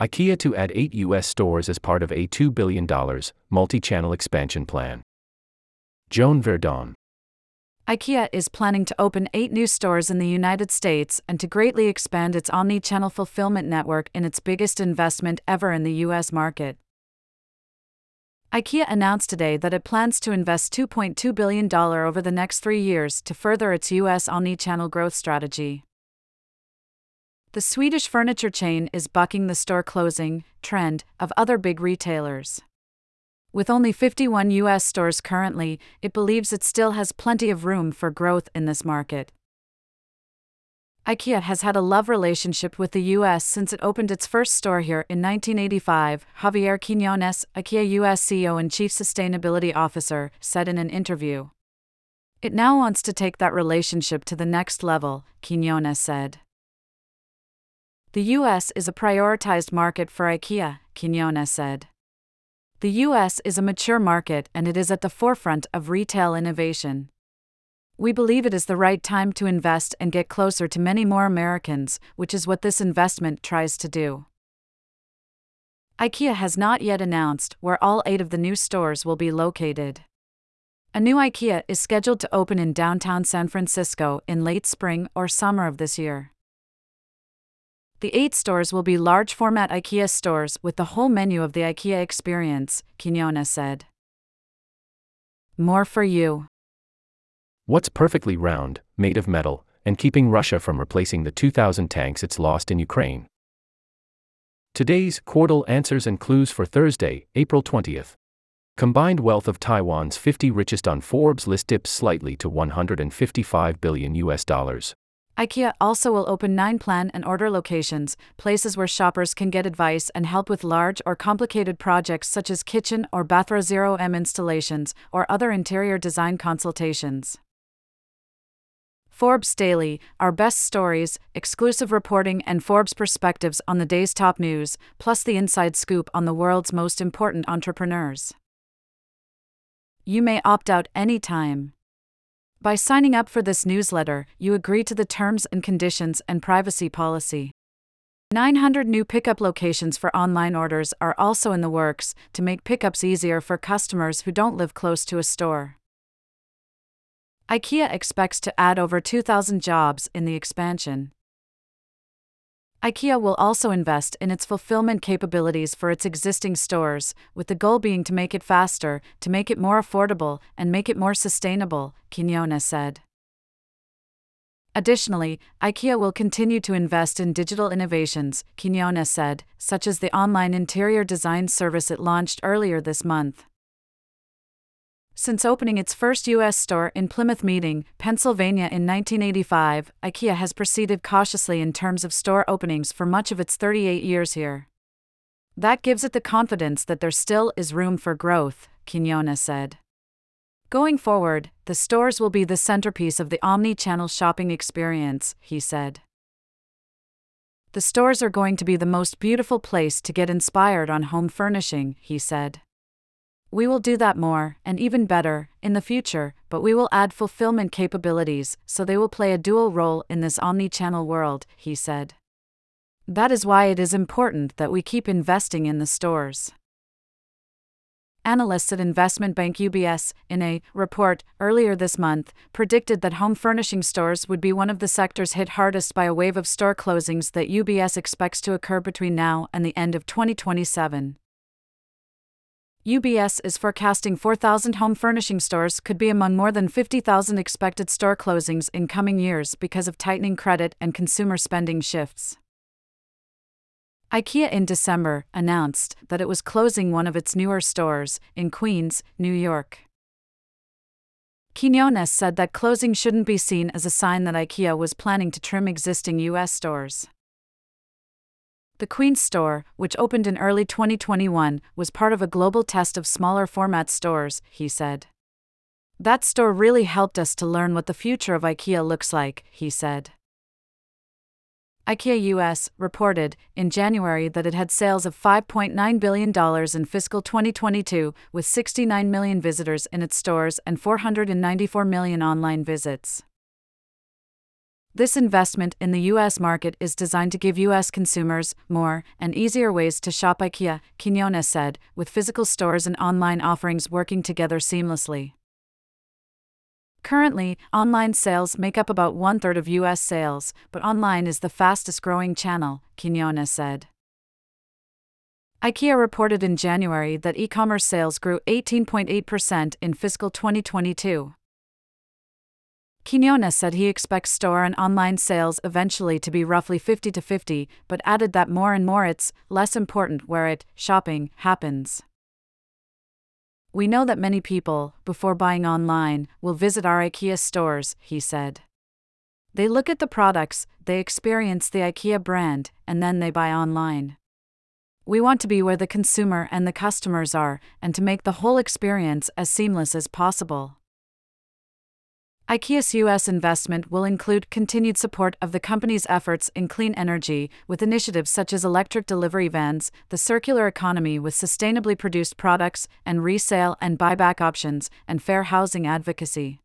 IKEA to add eight U.S. stores as part of a $2 billion multi channel expansion plan. Joan Verdon. IKEA is planning to open eight new stores in the United States and to greatly expand its omni channel fulfillment network in its biggest investment ever in the U.S. market. IKEA announced today that it plans to invest $2.2 billion over the next three years to further its U.S. omni channel growth strategy. The Swedish furniture chain is bucking the store closing trend of other big retailers. With only 51 US stores currently, it believes it still has plenty of room for growth in this market. IKEA has had a love relationship with the US since it opened its first store here in 1985, Javier Quiñones, IKEA US CEO and Chief Sustainability Officer, said in an interview. It now wants to take that relationship to the next level, Quiñones said. The US is a prioritized market for IKEA, Quiñones said. The US is a mature market and it is at the forefront of retail innovation. We believe it is the right time to invest and get closer to many more Americans, which is what this investment tries to do. IKEA has not yet announced where all eight of the new stores will be located. A new IKEA is scheduled to open in downtown San Francisco in late spring or summer of this year. The eight stores will be large format IKEA stores with the whole menu of the IKEA experience, Quiñones said. More for you. What's perfectly round, made of metal, and keeping Russia from replacing the 2,000 tanks it's lost in Ukraine? Today's Quordle answers and clues for Thursday, April 20th. Combined wealth of Taiwan's 50 richest on Forbes list dips slightly to 155 billion US dollars. IKEA also will open nine plan and order locations, places where shoppers can get advice and help with large or complicated projects such as kitchen or bathroom zero M installations or other interior design consultations. Forbes Daily, our best stories, exclusive reporting, and Forbes perspectives on the day's top news, plus the inside scoop on the world's most important entrepreneurs. You may opt out anytime. By signing up for this newsletter, you agree to the terms and conditions and privacy policy. 900 new pickup locations for online orders are also in the works to make pickups easier for customers who don't live close to a store. IKEA expects to add over 2,000 jobs in the expansion. IKEA will also invest in its fulfillment capabilities for its existing stores, with the goal being to make it faster, to make it more affordable, and make it more sustainable, Quiñones said. Additionally, IKEA will continue to invest in digital innovations, Quiñones said, such as the online interior design service it launched earlier this month. Since opening its first U.S. store in Plymouth Meeting, Pennsylvania in 1985, IKEA has proceeded cautiously in terms of store openings for much of its 38 years here. That gives it the confidence that there still is room for growth, Quiñones said. Going forward, the stores will be the centerpiece of the omni channel shopping experience, he said. The stores are going to be the most beautiful place to get inspired on home furnishing, he said. We will do that more, and even better, in the future, but we will add fulfillment capabilities so they will play a dual role in this omni channel world, he said. That is why it is important that we keep investing in the stores. Analysts at investment bank UBS, in a report earlier this month, predicted that home furnishing stores would be one of the sectors hit hardest by a wave of store closings that UBS expects to occur between now and the end of 2027. UBS is forecasting 4,000 home furnishing stores could be among more than 50,000 expected store closings in coming years because of tightening credit and consumer spending shifts. IKEA in December announced that it was closing one of its newer stores in Queens, New York. Quiñones said that closing shouldn't be seen as a sign that IKEA was planning to trim existing U.S. stores. The Queens store, which opened in early 2021, was part of a global test of smaller format stores, he said. That store really helped us to learn what the future of IKEA looks like, he said. IKEA US reported in January that it had sales of $5.9 billion in fiscal 2022, with 69 million visitors in its stores and 494 million online visits. This investment in the US market is designed to give US consumers more and easier ways to shop IKEA, Quinones said, with physical stores and online offerings working together seamlessly. Currently, online sales make up about one third of US sales, but online is the fastest growing channel, Quinones said. IKEA reported in January that e commerce sales grew 18.8% in fiscal 2022. Quinones said he expects store and online sales eventually to be roughly 50 to 50, but added that more and more it's less important where it, shopping, happens. We know that many people, before buying online, will visit our IKEA stores, he said. They look at the products, they experience the IKEA brand, and then they buy online. We want to be where the consumer and the customers are, and to make the whole experience as seamless as possible. IKEA's U.S. investment will include continued support of the company's efforts in clean energy, with initiatives such as electric delivery vans, the circular economy with sustainably produced products, and resale and buyback options, and fair housing advocacy.